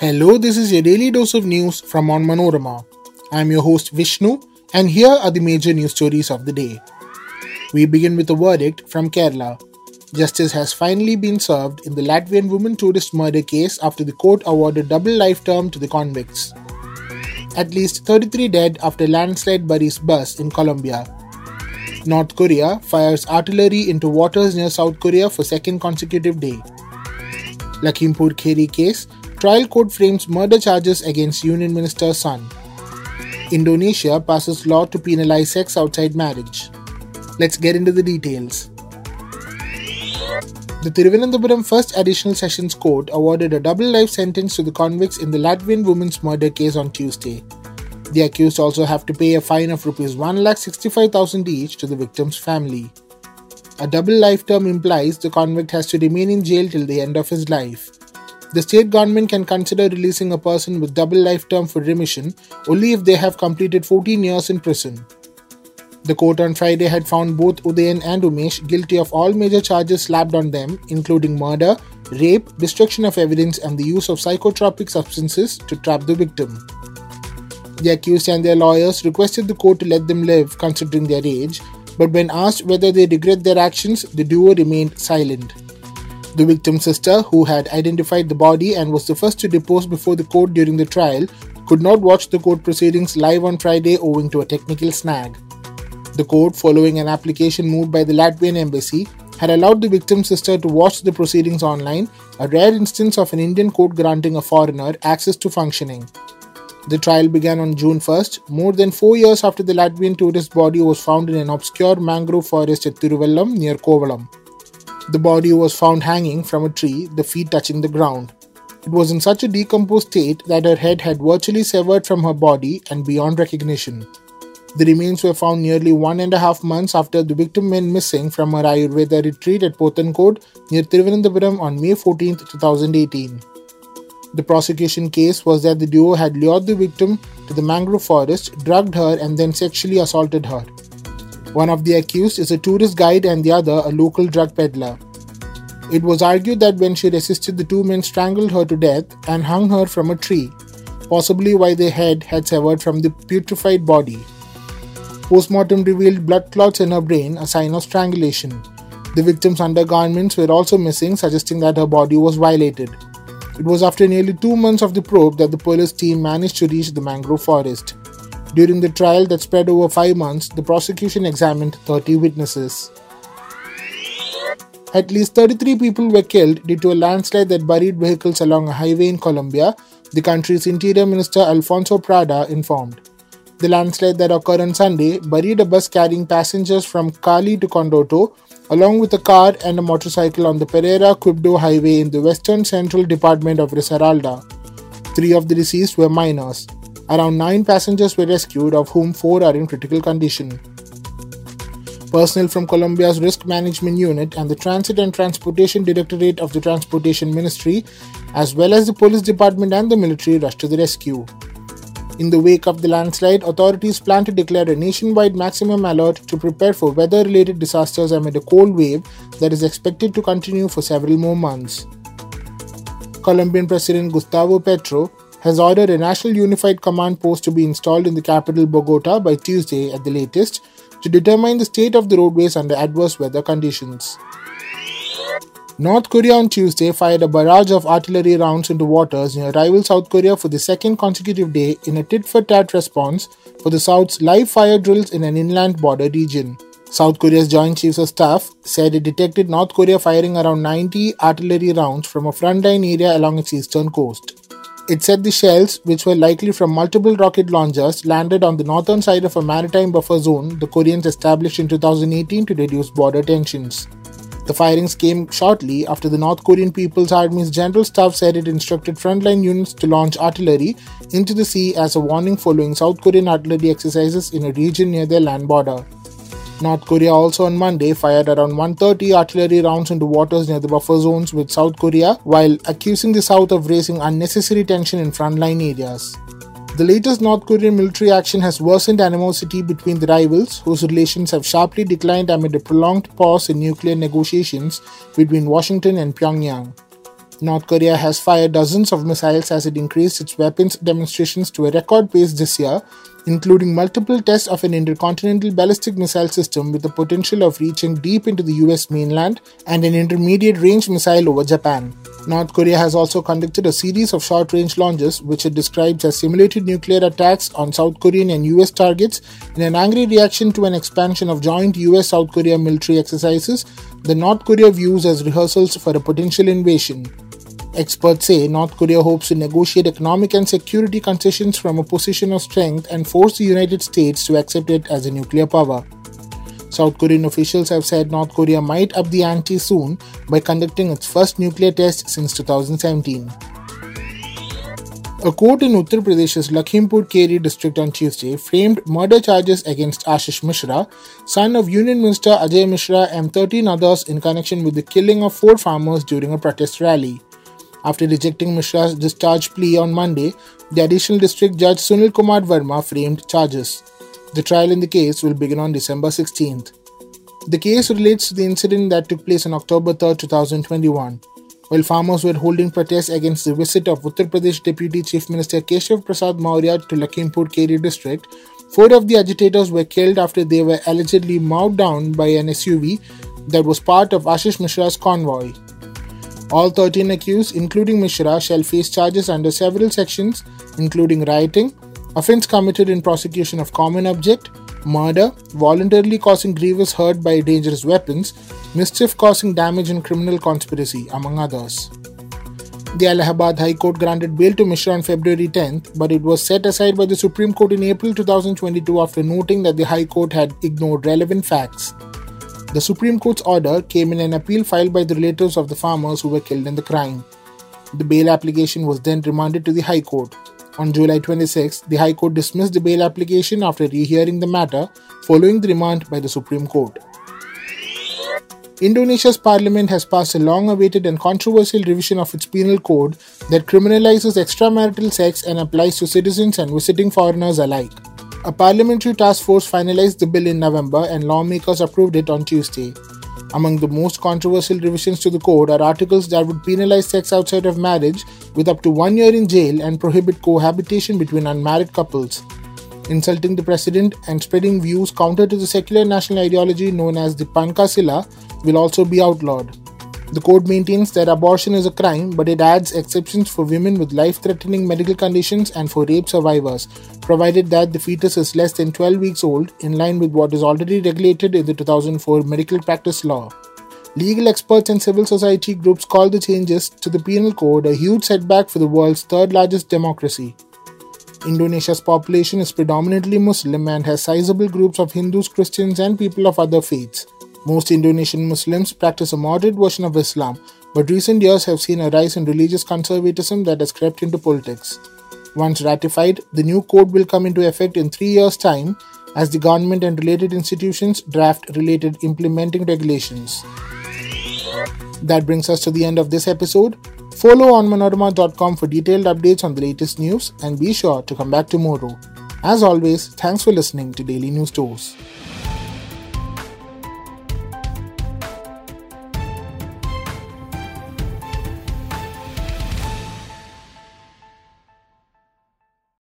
Hello, this is your daily dose of news from Onmanorama. I'm your host Vishnu, and here are the major news stories of the day. We begin with a verdict from Kerala. Justice has finally been served in the Latvian woman tourist murder case after the court awarded double life term to the convicts. At least 33 dead after landslide buries bus in Colombia. North Korea fires artillery into waters near South Korea for second consecutive day. Lakhimpur Kheri case Trial court frames murder charges against Union Minister's son. Indonesia passes law to penalize sex outside marriage. Let's get into the details. The Thiruvananthapuram First Additional Sessions Court awarded a double life sentence to the convicts in the Latvian woman's murder case on Tuesday. The accused also have to pay a fine of rupees 1,65,000 each to the victim's family. A double life term implies the convict has to remain in jail till the end of his life. The state government can consider releasing a person with double life term for remission only if they have completed 14 years in prison. The court on Friday had found both Udayan and Umesh guilty of all major charges slapped on them, including murder, rape, destruction of evidence, and the use of psychotropic substances to trap the victim. The accused and their lawyers requested the court to let them live considering their age, but when asked whether they regret their actions, the duo remained silent. The victim's sister, who had identified the body and was the first to depose before the court during the trial, could not watch the court proceedings live on Friday owing to a technical snag. The court, following an application moved by the Latvian embassy, had allowed the victim's sister to watch the proceedings online, a rare instance of an Indian court granting a foreigner access to functioning. The trial began on June 1st, more than four years after the Latvian tourist body was found in an obscure mangrove forest at Thiruvallam near Kovalam. The body was found hanging from a tree, the feet touching the ground. It was in such a decomposed state that her head had virtually severed from her body and beyond recognition. The remains were found nearly one and a half months after the victim went missing from her Ayurveda retreat at Pothankode near Thiruvananthapuram on May 14, 2018. The prosecution case was that the duo had lured the victim to the mangrove forest, drugged her, and then sexually assaulted her. One of the accused is a tourist guide and the other a local drug peddler. It was argued that when she resisted, the two men strangled her to death and hung her from a tree, possibly while their head had severed from the putrefied body. Postmortem revealed blood clots in her brain, a sign of strangulation. The victim's undergarments were also missing, suggesting that her body was violated. It was after nearly two months of the probe that the police team managed to reach the mangrove forest. During the trial that spread over five months, the prosecution examined 30 witnesses. At least 33 people were killed due to a landslide that buried vehicles along a highway in Colombia, the country's Interior Minister Alfonso Prada informed. The landslide that occurred on Sunday buried a bus carrying passengers from Cali to Condoto, along with a car and a motorcycle on the Pereira Quibdó highway in the western central department of Risaralda. Three of the deceased were minors. Around 9 passengers were rescued, of whom 4 are in critical condition. Personnel from Colombia's Risk Management Unit and the Transit and Transportation Directorate of the Transportation Ministry, as well as the police department and the military, rushed to the rescue. In the wake of the landslide, authorities plan to declare a nationwide maximum alert to prepare for weather related disasters amid a cold wave that is expected to continue for several more months. Colombian President Gustavo Petro has ordered a national unified command post to be installed in the capital Bogota by Tuesday at the latest to determine the state of the roadways under adverse weather conditions. North Korea on Tuesday fired a barrage of artillery rounds into waters near rival South Korea for the second consecutive day in a tit for tat response for the South's live fire drills in an inland border region. South Korea's Joint Chiefs of Staff said it detected North Korea firing around 90 artillery rounds from a frontline area along its eastern coast. It said the shells, which were likely from multiple rocket launchers, landed on the northern side of a maritime buffer zone the Koreans established in 2018 to reduce border tensions. The firings came shortly after the North Korean People's Army's General Staff said it instructed frontline units to launch artillery into the sea as a warning following South Korean artillery exercises in a region near their land border. North Korea also on Monday fired around 130 artillery rounds into waters near the buffer zones with South Korea while accusing the South of raising unnecessary tension in frontline areas. The latest North Korean military action has worsened animosity between the rivals, whose relations have sharply declined amid a prolonged pause in nuclear negotiations between Washington and Pyongyang. North Korea has fired dozens of missiles as it increased its weapons demonstrations to a record pace this year, including multiple tests of an intercontinental ballistic missile system with the potential of reaching deep into the US mainland and an intermediate range missile over Japan. North Korea has also conducted a series of short range launches, which it describes as simulated nuclear attacks on South Korean and US targets in an angry reaction to an expansion of joint US South Korea military exercises the North Korea views as rehearsals for a potential invasion. Experts say North Korea hopes to negotiate economic and security concessions from a position of strength and force the United States to accept it as a nuclear power. South Korean officials have said North Korea might up the ante soon by conducting its first nuclear test since 2017. A court in Uttar Pradesh's Lakhimpur Kheri district on Tuesday framed murder charges against Ashish Mishra, son of Union Minister Ajay Mishra, and 13 others in connection with the killing of four farmers during a protest rally. After rejecting Mishra's discharge plea on Monday, the additional district judge Sunil Kumar Verma framed charges. The trial in the case will begin on December 16th. The case relates to the incident that took place on October 3, 2021. While farmers were holding protests against the visit of Uttar Pradesh Deputy Chief Minister Keshav Prasad Maurya to Lakhimpur Kheri district, four of the agitators were killed after they were allegedly mowed down by an SUV that was part of Ashish Mishra's convoy. All 13 accused, including Mishra, shall face charges under several sections, including rioting, offense committed in prosecution of common object, murder, voluntarily causing grievous hurt by dangerous weapons, mischief causing damage and criminal conspiracy, among others. The Allahabad High Court granted bail to Mishra on February 10th, but it was set aside by the Supreme Court in April 2022 after noting that the High Court had ignored relevant facts. The Supreme Court's order came in an appeal filed by the relatives of the farmers who were killed in the crime. The bail application was then remanded to the High Court. On July 26, the High Court dismissed the bail application after rehearing the matter following the remand by the Supreme Court. Indonesia's parliament has passed a long awaited and controversial revision of its penal code that criminalizes extramarital sex and applies to citizens and visiting foreigners alike. A parliamentary task force finalized the bill in November and lawmakers approved it on Tuesday. Among the most controversial revisions to the code are articles that would penalize sex outside of marriage with up to one year in jail and prohibit cohabitation between unmarried couples. Insulting the president and spreading views counter to the secular national ideology known as the Pancasila will also be outlawed. The code maintains that abortion is a crime, but it adds exceptions for women with life threatening medical conditions and for rape survivors, provided that the fetus is less than 12 weeks old, in line with what is already regulated in the 2004 Medical Practice Law. Legal experts and civil society groups call the changes to the penal code a huge setback for the world's third largest democracy. Indonesia's population is predominantly Muslim and has sizable groups of Hindus, Christians, and people of other faiths. Most Indonesian Muslims practice a moderate version of Islam, but recent years have seen a rise in religious conservatism that has crept into politics. Once ratified, the new code will come into effect in three years' time as the government and related institutions draft related implementing regulations. That brings us to the end of this episode. Follow on onmanorama.com for detailed updates on the latest news and be sure to come back tomorrow. As always, thanks for listening to Daily News Tours.